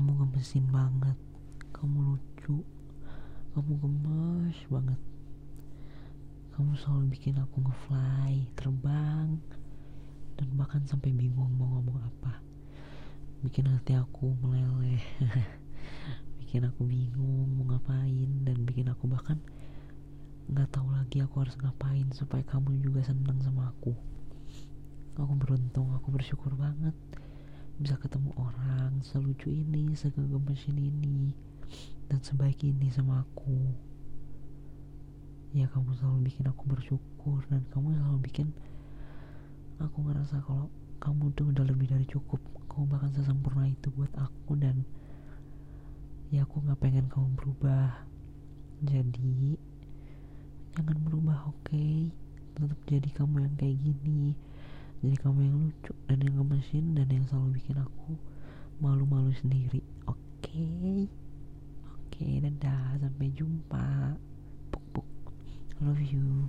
gemesin banget. Kamu lucu. Kamu gemes banget. Kamu selalu bikin aku ngefly terbang dan bahkan sampai bingung mau ngomong apa. Bikin hati aku meleleh. Bikin aku bingung mau ngapain dan bikin aku bahkan nggak tahu lagi aku harus ngapain supaya kamu juga senang sama aku. Aku beruntung aku bersyukur banget bisa ketemu orang selucu ini segegemesin ini dan sebaik ini sama aku. Ya kamu selalu bikin aku bersyukur dan kamu selalu bikin aku ngerasa kalau kamu tuh udah lebih dari cukup. Kamu bahkan sesempurna itu buat aku dan ya aku nggak pengen kamu berubah. Jadi jangan berubah oke? Okay? tetap jadi kamu yang kayak gini jadi kamu yang lucu dan yang gemesin dan yang selalu bikin aku malu-malu sendiri oke okay? Oke, dadah. Sampai jumpa. Puk puk. Love you.